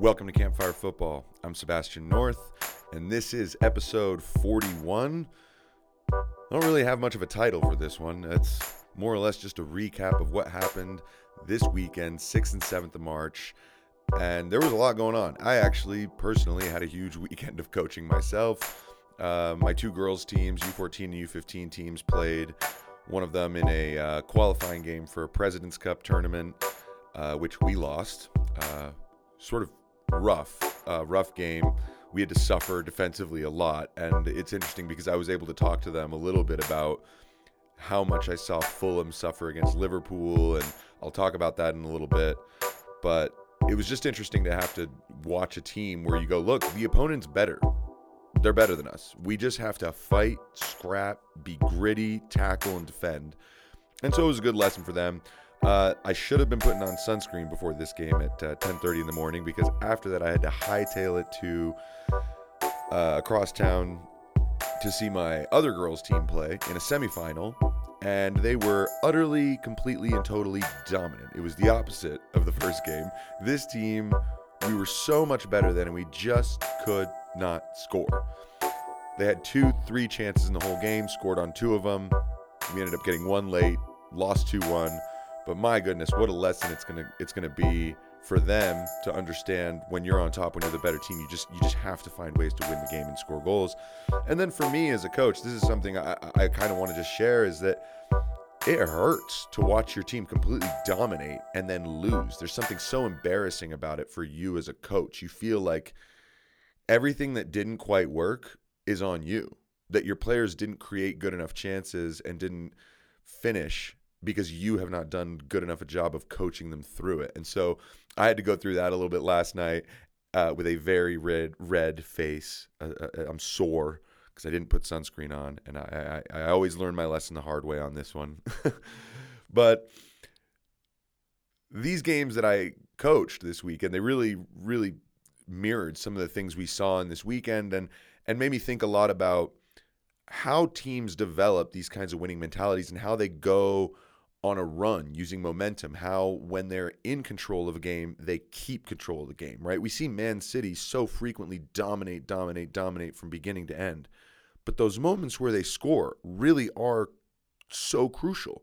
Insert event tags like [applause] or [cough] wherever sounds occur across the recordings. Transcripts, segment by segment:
Welcome to Campfire Football. I'm Sebastian North, and this is episode 41. I don't really have much of a title for this one. It's more or less just a recap of what happened this weekend, 6th and 7th of March. And there was a lot going on. I actually personally had a huge [laughs] weekend of coaching myself. Uh, my two girls' teams, U14 and U15 teams, played. One of them in a uh, qualifying game for a President's Cup tournament, uh, which we lost. Uh, sort of rough, uh, rough game. We had to suffer defensively a lot, and it's interesting because I was able to talk to them a little bit about how much I saw Fulham suffer against Liverpool, and I'll talk about that in a little bit. But it was just interesting to have to watch a team where you go, look, the opponent's better. They're better than us. We just have to fight, scrap, be gritty, tackle, and defend. And so it was a good lesson for them. Uh, I should have been putting on sunscreen before this game at uh, 10:30 in the morning because after that I had to hightail it to uh, across town to see my other girls' team play in a semifinal, and they were utterly, completely, and totally dominant. It was the opposite of the first game. This team, we were so much better than, and we just could not score. They had two, three chances in the whole game, scored on two of them. We ended up getting one late, lost 2 1. But my goodness, what a lesson it's gonna it's gonna be for them to understand when you're on top, when you're the better team, you just you just have to find ways to win the game and score goals. And then for me as a coach, this is something I, I kind of want to just share is that it hurts to watch your team completely dominate and then lose. There's something so embarrassing about it for you as a coach. You feel like everything that didn't quite work is on you. That your players didn't create good enough chances and didn't finish because you have not done good enough a job of coaching them through it. And so I had to go through that a little bit last night uh, with a very red red face. Uh, uh, I'm sore because I didn't put sunscreen on, and I, I, I always learn my lesson the hard way on this one. [laughs] but these games that I coached this weekend, they really really mirrored some of the things we saw in this weekend, and and made me think a lot about how teams develop these kinds of winning mentalities and how they go on a run using momentum, how when they're in control of a game, they keep control of the game, right? We see Man City so frequently dominate, dominate, dominate from beginning to end. But those moments where they score really are so crucial.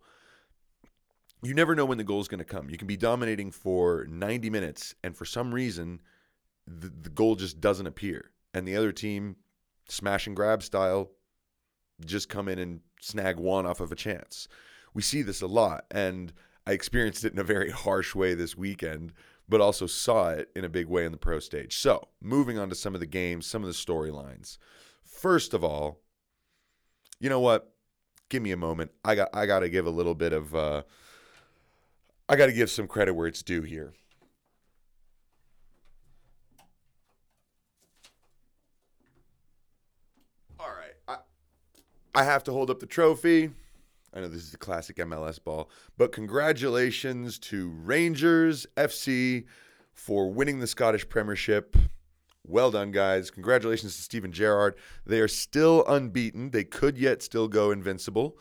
You never know when the goal is going to come. You can be dominating for 90 minutes, and for some reason, the, the goal just doesn't appear. And the other team, smash and grab style, just come in and snag one off of a chance we see this a lot. And I experienced it in a very harsh way this weekend, but also saw it in a big way in the pro stage. So, moving on to some of the games, some of the storylines. First of all, you know what? Give me a moment. I got I got to give a little bit of uh I got to give some credit where it's due here. All right. I I have to hold up the trophy. I know this is a classic MLS ball, but congratulations to Rangers FC for winning the Scottish Premiership. Well done, guys. Congratulations to Steven Gerrard. They are still unbeaten. They could yet still go invincible,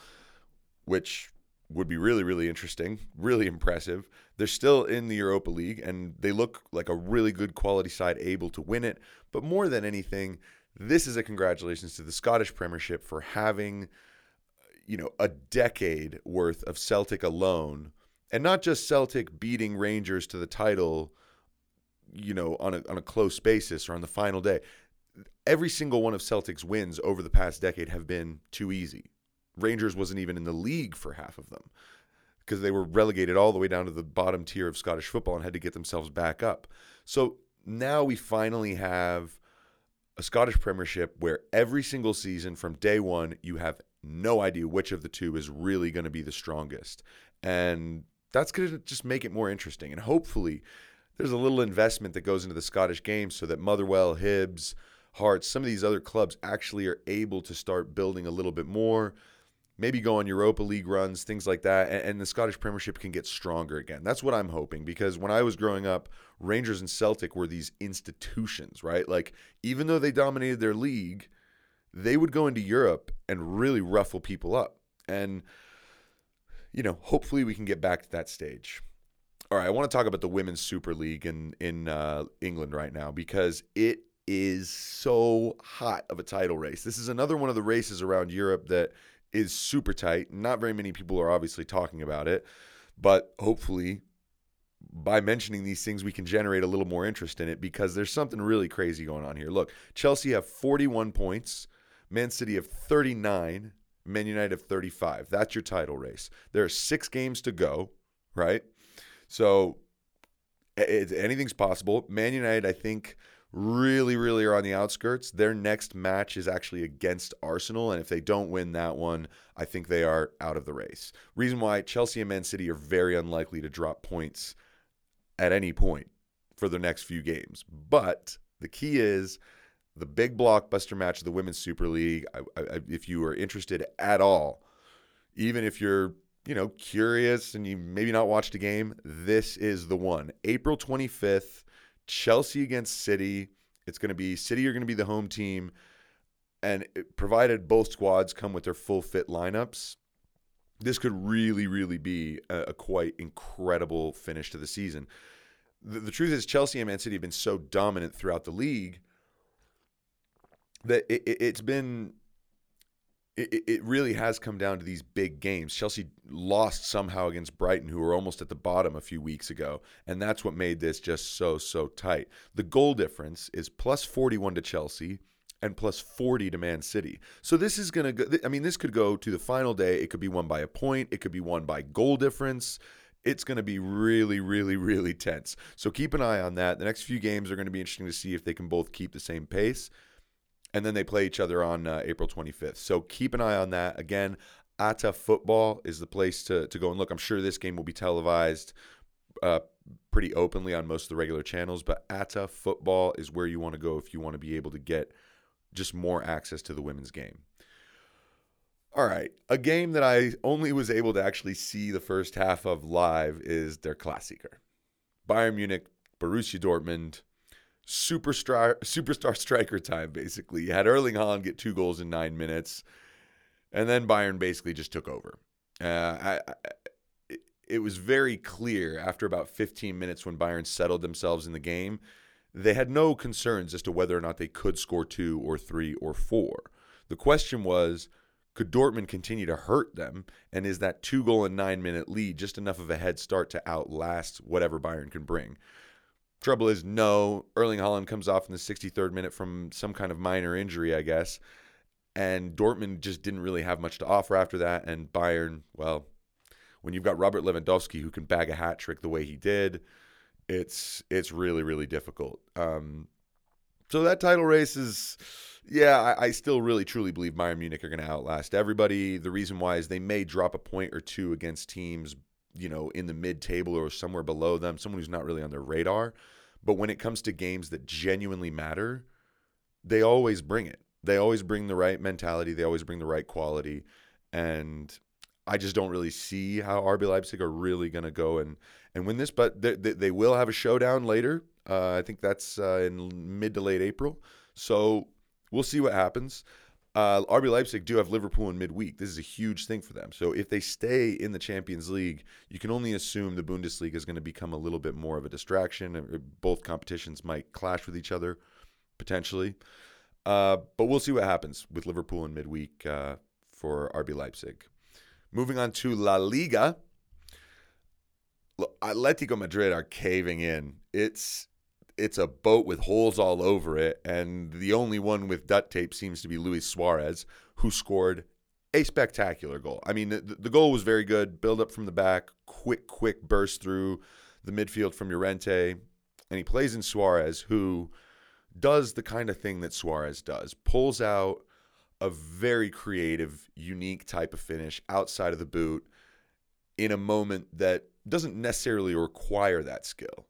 which would be really, really interesting, really impressive. They're still in the Europa League, and they look like a really good quality side able to win it. But more than anything, this is a congratulations to the Scottish Premiership for having you know, a decade worth of Celtic alone, and not just Celtic beating Rangers to the title, you know, on a on a close basis or on the final day. Every single one of Celtic's wins over the past decade have been too easy. Rangers wasn't even in the league for half of them because they were relegated all the way down to the bottom tier of Scottish football and had to get themselves back up. So now we finally have a Scottish Premiership where every single season from day one you have no idea which of the two is really going to be the strongest. And that's going to just make it more interesting. And hopefully, there's a little investment that goes into the Scottish game so that Motherwell, Hibs, Hearts, some of these other clubs actually are able to start building a little bit more. Maybe go on Europa League runs, things like that, and, the Scottish Premiership can get stronger again. That's what I'm hoping because when I was growing up, Rangers and Celtic were these institutions, right? Like, even though they dominated their league, they would go into Europe and really ruffle people up. And, you know, hopefully we can get back to that stage. All right, I want to talk about the Women's Super League in in uh, England right now because it is so hot of a title race. This is another one of the races around Europe that is super tight. Not very many people are obviously talking about it, but hopefully by mentioning these things, we can generate a little more interest in it because there's something really crazy going on here. Look, Chelsea have 41 points, Man City have 39, Man United of 35. That's your title race. There are six games to go, right? So it, anything's possible. Man United, I think, really, really are on the outskirts. Their next match is actually against Arsenal. And if they don't win that one, I think they are out of the race. Reason why Chelsea and Man City are very unlikely to drop points at any point for the next few games. But the key is the big blockbuster match of the Women's Super League. I, I, if you are interested at all, even if you're you know curious and you maybe not watched a game, this is the one. April 25th, Chelsea against City. It's going to be City are going to be the home team, and provided both squads come with their full fit lineups, this could really, really be a, a quite incredible finish to the season. The, the, truth is, Chelsea and Man City have been so dominant throughout the league that it, it, it's been. It, it really has come down to these big games. Chelsea lost somehow against Brighton, who were almost at the bottom a few weeks ago, and that's what made this just so so tight. The goal difference is plus 41 to Chelsea, and plus 40 to Man City. So this is going to go, I mean, this could go to the final day. It could be won by a point, it could be won by goal difference. It's going to be really, really, really tense. So keep an eye on that. The next few games are going to be interesting to see if they can both keep the same pace. And then they play each other on uh, April 25th. So keep an eye on that. Again, Ata Football is the place to, to go and look. I'm sure this game will be televised uh, pretty openly on most of the regular channels, but Ata Football is where you want to go if you want to be able to get – just more access to the women's game. All right, a game that I only was able to actually see the first half of live is Der Klassiker. Bayern Munich, Borussia Dortmund, superstar superstar striker time basically. You had Erling Haaland get two goals in 9 minutes and then Bayern basically just took over. Uh, I, I, it was very clear after about 15 minutes when Bayern settled themselves in the game they had no concerns as to whether or not they could score two or three or four. The question was, could Dortmund continue to hurt them? And is that two goal and nine minute lead just enough of a head start to outlast whatever Bayern can bring? Trouble is, no. Erling Haaland comes off in the 63rd minute from some kind of minor injury, I guess. And Dortmund just didn't really have much to offer after that. And Bayern, well, when you've got Robert Lewandowski who can bag a hat trick the way he did, it's it's really really difficult. Um, so that title race is, yeah, I, I, still really truly believe Bayern Munich are going to outlast everybody. The reason why is they may drop a point or two against teams, you know, in the mid table or somewhere below them, someone who's not really on their radar. But when it comes to games that genuinely matter, they always bring it. They always bring the right mentality. They always bring the right quality, and I just don't really see how RB Leipzig are really going to go and and win this, but they, they, they will have a showdown later. Uh, I think that's uh, in mid to late April. So we'll see what happens. Uh, RB Leipzig do have Liverpool in midweek. This is a huge thing for them. So if they stay in the Champions League, you can only assume the Bundesliga is going to become a little bit more of a distraction. Both competitions might clash with each other potentially. Uh, but we'll see what happens with Liverpool in midweek uh, for RB Leipzig. Moving on to La Liga. Atletico Madrid are caving in. It's it's a boat with holes all over it, and the only one with duct tape seems to be Luis Suarez, who scored a spectacular goal. I mean, the, the goal was very good. Build up from the back, quick, quick burst through the midfield from Llorente, and he plays in Suarez, who does the kind of thing that Suarez does, pulls out a very creative, unique type of finish outside of the boot in a moment that doesn't necessarily require that skill.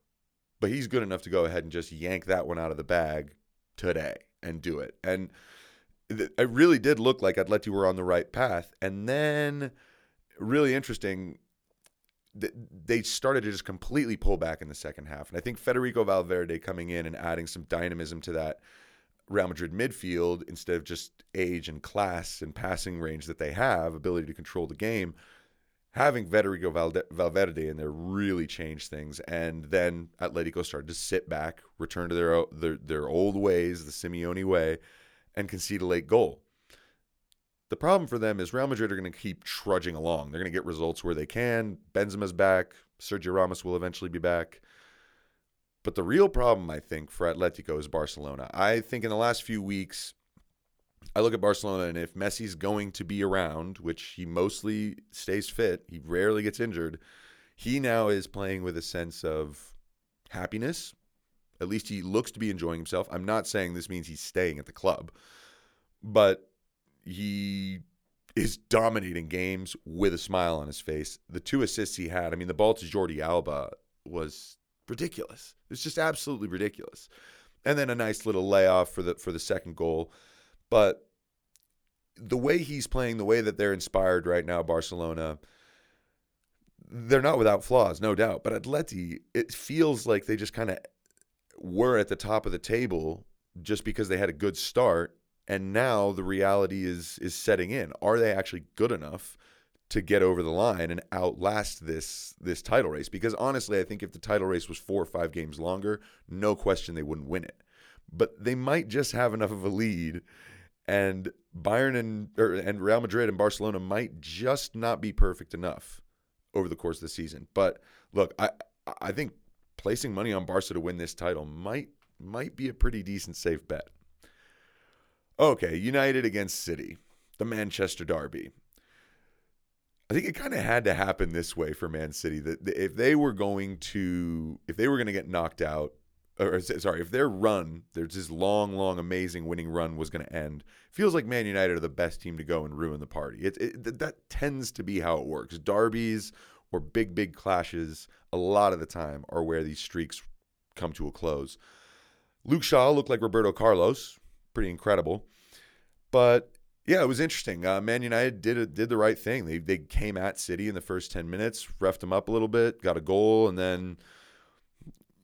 But he's good enough to go ahead and just yank that one out of the bag today and do it. And it really did look like Atleti were on the right path. And then, really interesting, they started to just completely pull back in the second half. And I think Federico Valverde coming in and adding some dynamism to that Real Madrid midfield instead of just age and class and passing range that they have, ability to control the game, having Federico Valverde in there really changed things. And then Atletico started to sit back, return to their, their, their old ways, the Simeone way, and concede a late goal. The problem for them is Real Madrid are going to keep trudging along. They're going to get results where they can. Benzema's back. Sergio Ramos will eventually be back. But the real problem, I think, for Atletico is Barcelona. I think in the last few weeks, I look at Barcelona, and if Messi's going to be around, which he mostly stays fit, he rarely gets injured, he now is playing with a sense of happiness. At least he looks to be enjoying himself. I'm not saying this means he's staying at the club, but he is dominating games with a smile on his face. The two assists he had, I mean, the ball to Jordi Alba was ridiculous. It's just absolutely ridiculous. And then a nice little layoff for the for the second goal. But the way he's playing, the way that they're inspired right now, Barcelona, they're not without flaws, no doubt. But Atleti, it feels like they just kind of were at the top of the table just because they had a good start, and now the reality is is setting in. Are they actually good enough to get over the line and outlast this this title race? Because honestly, I think if the title race was four or five games longer, no question they wouldn't win it. But they might just have enough of a lead and Bayern and or, and Real Madrid and Barcelona might just not be perfect enough over the course of the season. But look, I I think placing money on Barca to win this title might might be a pretty decent safe bet. Okay, United against City, the Manchester Derby. I think it kind of had to happen this way for Man City that if they were going to if they were going to get knocked out or sorry, if their run, there's this long, long, amazing winning run was going to end, feels like Man United are the best team to go and ruin the party. It, it, that tends to be how it works. Derbies or big, big clashes, a lot of the time, are where these streaks come to a close. Luke Shaw looked like Roberto Carlos, pretty incredible. But yeah, it was interesting. Uh, Man United did did the right thing. They they came at City in the first ten minutes, roughed them up a little bit, got a goal, and then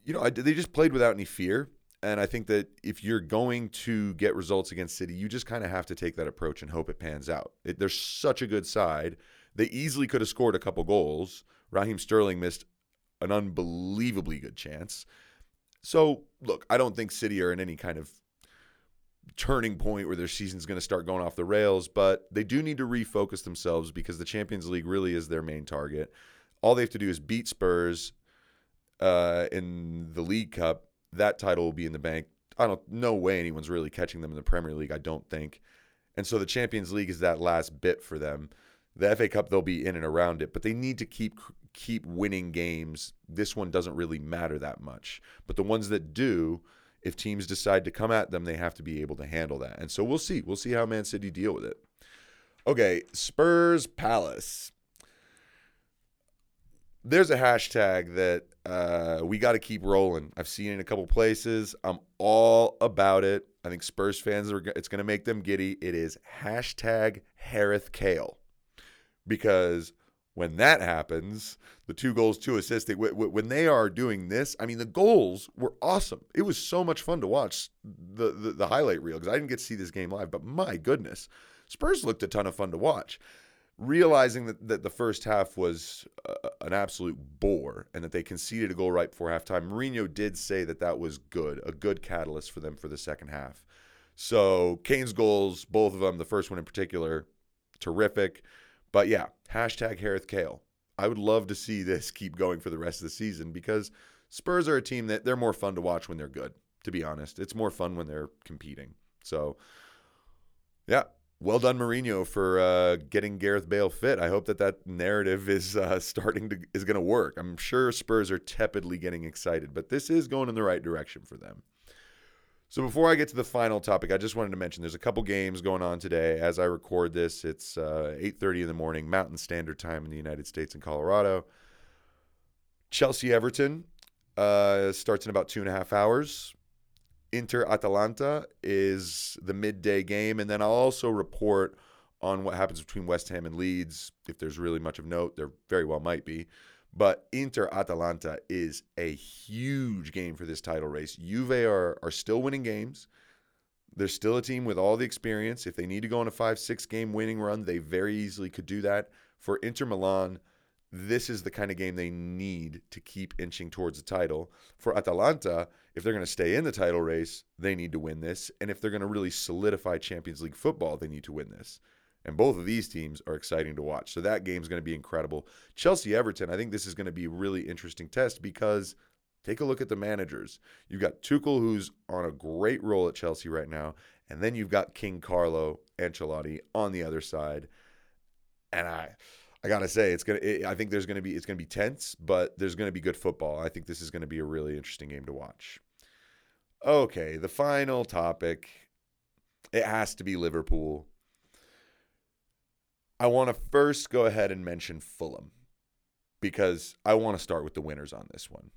you know, I, they just played without any fear. And I think that if you're going to get results against City, you just kind of have to take that approach and hope it pans out. It, they're such a good side. They easily could have scored a couple goals. Raheem Sterling missed an unbelievably good chance. So, look, I don't think City are in any kind of turning point where their season's going to start going off the rails, but they do need to refocus themselves because the Champions League really is their main target. All they have to do is beat Spurs uh, in the League Cup, that title will be in the bank. I don't no way anyone's really catching them in the Premier League. I don't think. And so the Champions League is that last bit for them. The FA Cup they'll be in and around it, but they need to keep keep winning games. This one doesn't really matter that much, but the ones that do, if teams decide to come at them, they have to be able to handle that. And so we'll see. We'll see how Man City deal with it. Okay, Spurs Palace there's a hashtag that uh, we got to keep rolling. I've seen it in a couple places. I'm all about it. I think Spurs fans are. It's going to make them giddy. It is hashtag Harith Kale, because when that happens, the two goals, two assists. When they are doing this, I mean, the goals were awesome. It was so much fun to watch the the, the highlight reel because I didn't get to see this game live, but my goodness, Spurs looked a ton of fun to watch realizing that, that the first half was uh, an absolute bore and that they conceded a goal right before halftime, Mourinho did say that that was good, a good catalyst for them for the second half. So Kane's goals, both of them, the first one in particular, terrific. But yeah, hashtag Harith Kale. I would love to see this [laughs] keep going for the rest of the season because Spurs are a team that they're more fun to watch when they're good, to be honest. It's more fun when they're competing. So, yeah, well done, Mourinho, for uh, getting Gareth Bale fit. I hope that that narrative is uh, [laughs] starting to is going to work. I'm sure Spurs are tepidly getting excited, but this is going in the right direction for them. So before I get to the final topic, I just wanted to mention there's a couple games going on today. As I record this, it's uh, 8:30 in the morning, Mountain Standard Time in the United States and Colorado. Chelsea Everton uh, starts in about two and a half hours. Inter Atalanta is the midday game. And then I'll also report on what happens between West Ham and Leeds. If there's really much of note, there very well might be. But Inter Atalanta is a huge game for this title race. Juve are, are still winning games. They're still a team with all the experience. If they need to go on a 5 6 game winning run, they very easily could do that. For Inter Milan, this is the kind of game they need to keep inching towards the title. For Atalanta, if they're going to stay in the title race, they need to win this. And if they're going to really solidify Champions League football, they need to win this. And both of these teams are exciting to watch. So that game's going to be incredible. Chelsea Everton, I think this is going to be a really interesting test because take a look at the managers. You've got Tuchel, who's on a great roll at Chelsea right now. And then you've got King Carlo Ancelotti on the other side. And I I gotta say, it's gonna. It, I think there's gonna be. It's gonna be tense, but there's gonna be good football. I think this is gonna be a really interesting game to watch. Okay, the final topic. It has to be Liverpool. I want to first go ahead and mention Fulham because I want to start with the winners on this one.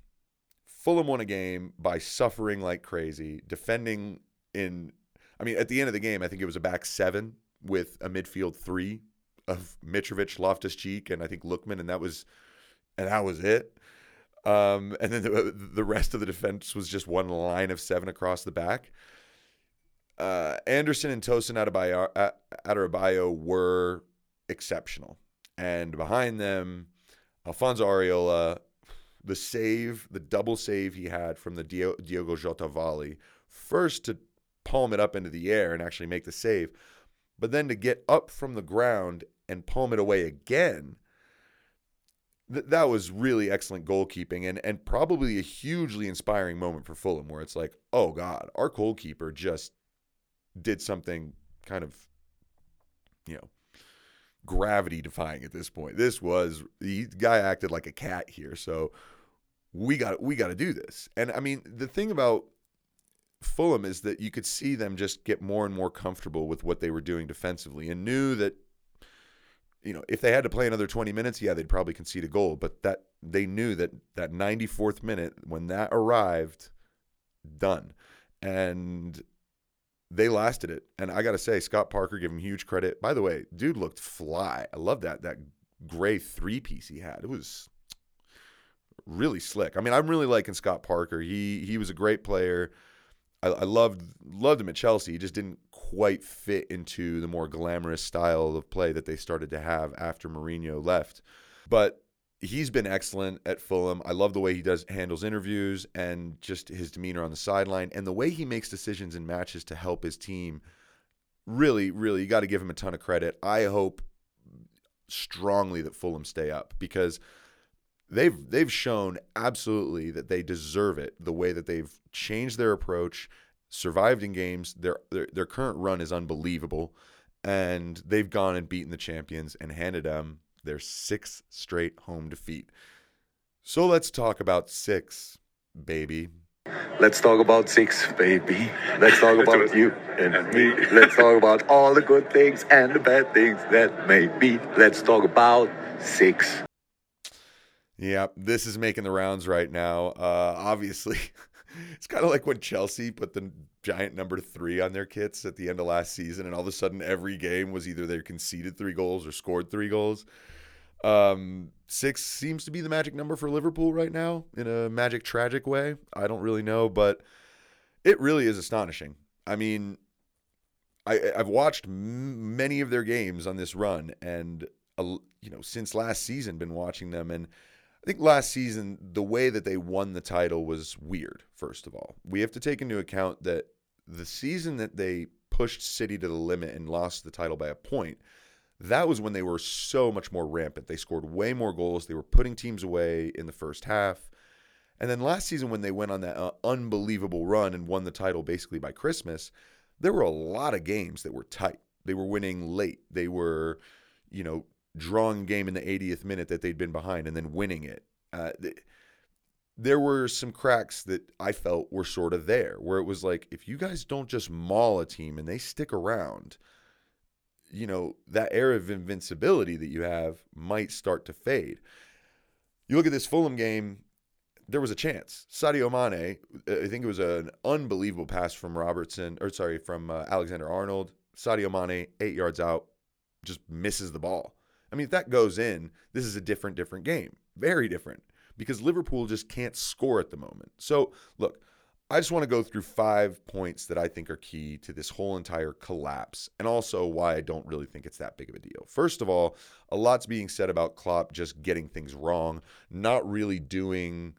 Fulham won a game by suffering like crazy, defending in. I mean, at the end of the game, I think it was a back seven with a midfield three of Mitrovic, Loftus Cheek, and I think Lookman, and that was and that was it. Um, and then the, the rest of the defense was just one line of seven across the back. Uh, Andersen and Tosin Adarabioyo were exceptional, and behind them, Alfonso Areola, the save, the double save he had from the Diogo Jota volley, first to palm it up into the air and actually make the save, but then to get up from the ground and palm it away again. Th- that was really excellent goalkeeping and, and probably a hugely inspiring moment for Fulham where it's like, oh God, our goalkeeper just did something kind of, you know, gravity defying at this point. This was the guy acted like a cat here. So we got we got to do this. And I mean, the thing about Fulham is that you could see them just get more and more comfortable with what they were doing defensively and knew that you know, if they had to play another 20 minutes, yeah, they'd probably concede a goal. But that they knew that that 94th minute, when that arrived, done. And they lasted it. And I got to say, Scott Parker, give him huge credit. By the way, dude looked fly. I love that that gray three piece he had. It was really slick. I mean, I'm really liking Scott Parker. He he was a great player. I, I loved loved him at Chelsea. He just didn't quite fit into the more glamorous style of play that they started to have after Mourinho left. But he's been excellent at Fulham. I love the way he does handles interviews and just his demeanor on the sideline and the way he makes decisions in matches to help his team. Really, really, you got to give him a ton of credit. I hope strongly that Fulham stay up because they've they've shown absolutely that they deserve it the way that they've changed their approach survived in games. Their, their their current run is unbelievable, and they've gone and beaten the champions and handed them their sixth straight home defeat. So let's talk about six, baby. Let's talk about six, baby. Let's talk about you and me. Let's talk about all the good things and the bad things that may be. Let's talk about six. Yeah, this is making the rounds right now. Uh, obviously, [laughs] it's kind of like when Chelsea put the giant number three on their kits at the end of last season, and all of a sudden every game was either they conceded three goals or scored three goals. Um, six seems to be the magic number for Liverpool right now in a magic tragic way. I don't really know, but it really is astonishing. I mean, I, I've watched m- many of their games on this run, and uh, you know, since last season, been watching them and I think last season, the way that they won the title was weird, first of all. We have to take into account that the season that they pushed City to the limit and lost the title by a point, that was when they were so much more rampant. They scored way more goals. They were putting teams away in the first half. And then last season, when they went on that uh, unbelievable run and won the title basically by Christmas, there were a lot of games that were tight. They were winning late. They were, you know, drawing game in the 80th minute that they'd been behind and then winning it. Uh, th- there were some cracks that I felt were sort of there, where it was like, if you guys don't just maul a team and they stick around, you know, that air of invincibility that you have might start to fade. You look at this Fulham game, there was a chance. Sadio Mane, I think it was an unbelievable pass from Robertson, or sorry, from uh, Alexander Arnold. Sadio Mane, eight yards out, just misses the ball. I mean, if that goes in, this is a different, different game. Very different because Liverpool just can't score at the moment. So, look, I just want to go through five points that I think are key to this whole entire collapse and also why I don't really think it's that big of a deal. First of all, a lot's being said about Klopp just getting things wrong, not really doing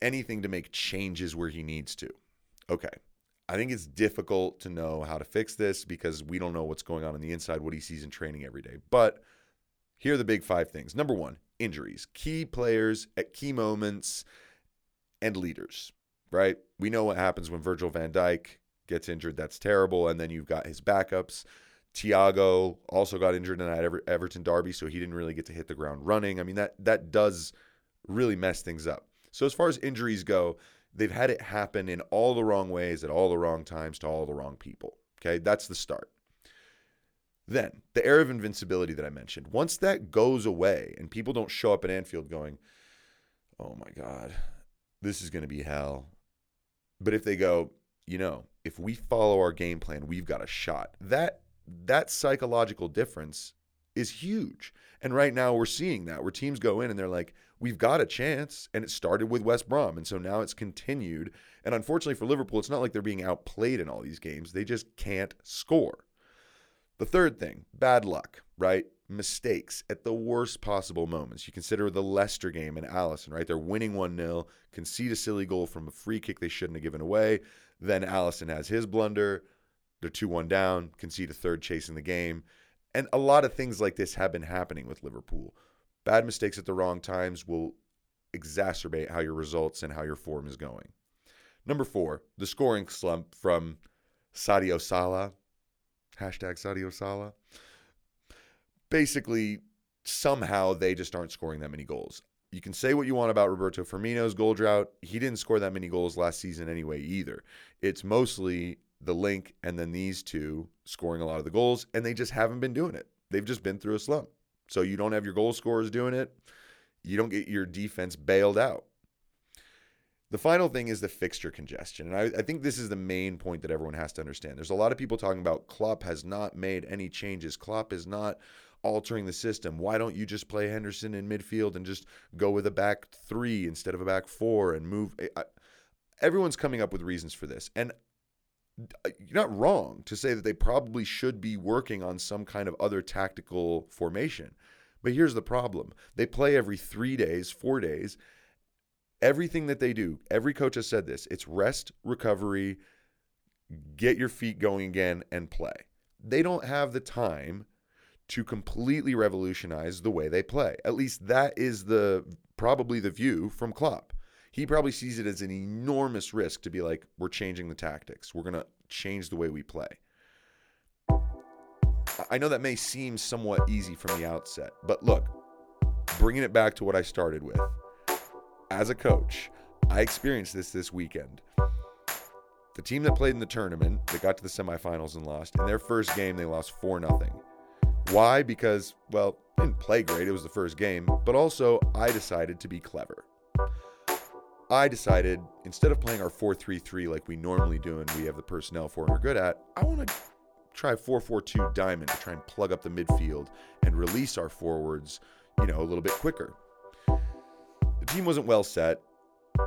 anything to make changes where he needs to. Okay. I think it's difficult to know how to fix this because we don't know what's going on on the inside, what he sees in training every day. But here are the big five things. Number one, injuries, key players at key moments, and leaders right? We know what happens when Virgil van Dijk gets injured. That's terrible. And then you've got his backups. Thiago also got injured in that Ever- Everton derby, so he didn't really get to hit the ground running. I mean, that that does really mess things up. So as far as injuries go, they've had it happen in all the wrong ways at all the wrong times to all the wrong people. Okay, that's the start. Then the air of invincibility that I mentioned. Once that goes away and people don't show up at Anfield going, "Oh my God, this is going to be hell. But if they go, you know, if we follow our game plan, we've got a shot. That that psychological difference is huge. And right now we're seeing that where teams go in and they're like, we've got a chance. And it started with West Brom. And so now it's continued. And unfortunately for Liverpool, it's not like they're being outplayed in all these games. They just can't score. The third thing, bad luck, right? Mistakes at the worst possible moments. You consider the Leicester game and Alisson, right? They're winning 1 0, concede a silly goal from a free kick they shouldn't have given away. Then Alisson has his blunder. They're 2 1 down, concede a third chase in the game. And a lot of things like this have been happening with Liverpool. Bad mistakes at the wrong times will exacerbate how your results and how your form is going. Number four, the scoring slump from Sadio Salah hashtag Sadio Salah. Basically, somehow they just aren't scoring that many goals. You can say what you want about Roberto Firmino's goal drought. He didn't score that many goals last season anyway, either. It's mostly the link and then these two scoring a lot of the goals, and they just haven't been doing it. They've just been through a slump. So you don't have your goal scorers doing it. You don't get your defense bailed out. The final thing is the fixture congestion. And I, I, think this is the main point that everyone has to understand. There's a lot of people talking about Klopp has not made any changes. Klopp is not altering the system. Why don't you just play Henderson in midfield and just go with a back three instead of a back four and move? I, everyone's coming up with reasons for this. And Uh, you're not wrong to say that they probably should be working on some kind of other tactical formation. But here's the problem they play every three days, four days Everything that they do, every coach has said this it's rest, recovery, get your feet going again, and play. They don't have the time to completely revolutionize the way they play. At least that is the probably the view from Klopp. He probably sees it as an enormous risk to be like, we're changing the tactics. We're going to change the way we play. I know that may seem somewhat easy from the outset, but look, bringing it back to what I started with as a coach, I experienced this this weekend. The team that played in the tournament, that got to the semifinals and lost, in their first game, they lost 4 0. Why? Because, well, didn't play great. It was the first game. But also, I decided to be clever. I decided instead of playing our 4 3 3 like we normally do and we have the personnel for and we're good at, I want to try 4 4 2 diamond to try and plug up the midfield and release our forwards, you know, a little bit quicker The team wasn't well set.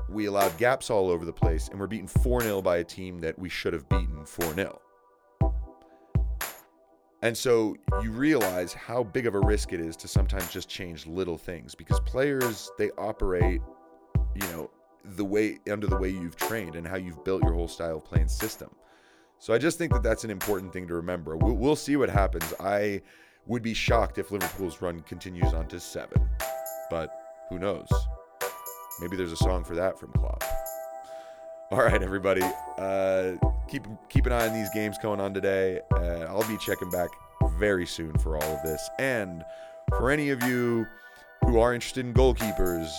We allowed gaps all over the place, and we're beaten 4 0 by a team that we should have beaten 4 0. And so you realize how big of a risk it is to sometimes just change little things because players, they operate, you know, the way under the way you've trained and how you've built your whole style of playing system. So I just think that that's an important thing to remember. We'll, we'll see what happens. I would be shocked if Liverpool's run continues on to seven, but who knows? Maybe there's a song for that from Klopp. All right, everybody. Uh, keep keep an eye on these games going on today. Uh, I'll be checking back very soon for all of this. And for any of you who are interested in goalkeepers,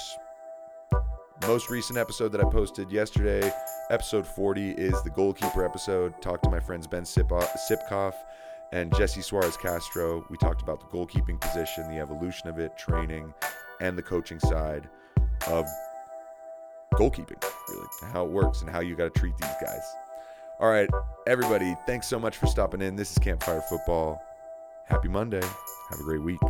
most recent episode that I posted yesterday, episode 40, is the goalkeeper episode. Talked to my friends Ben uh, Sipkoff and Jesse Suarez Castro. We talked about the goalkeeping position, the evolution of it, training, and the coaching side of goalkeeping, really, how it works and how you got to treat these guys. All right, everybody, thanks so much for stopping in. This is Campfire Football. Happy Monday. Have a great week.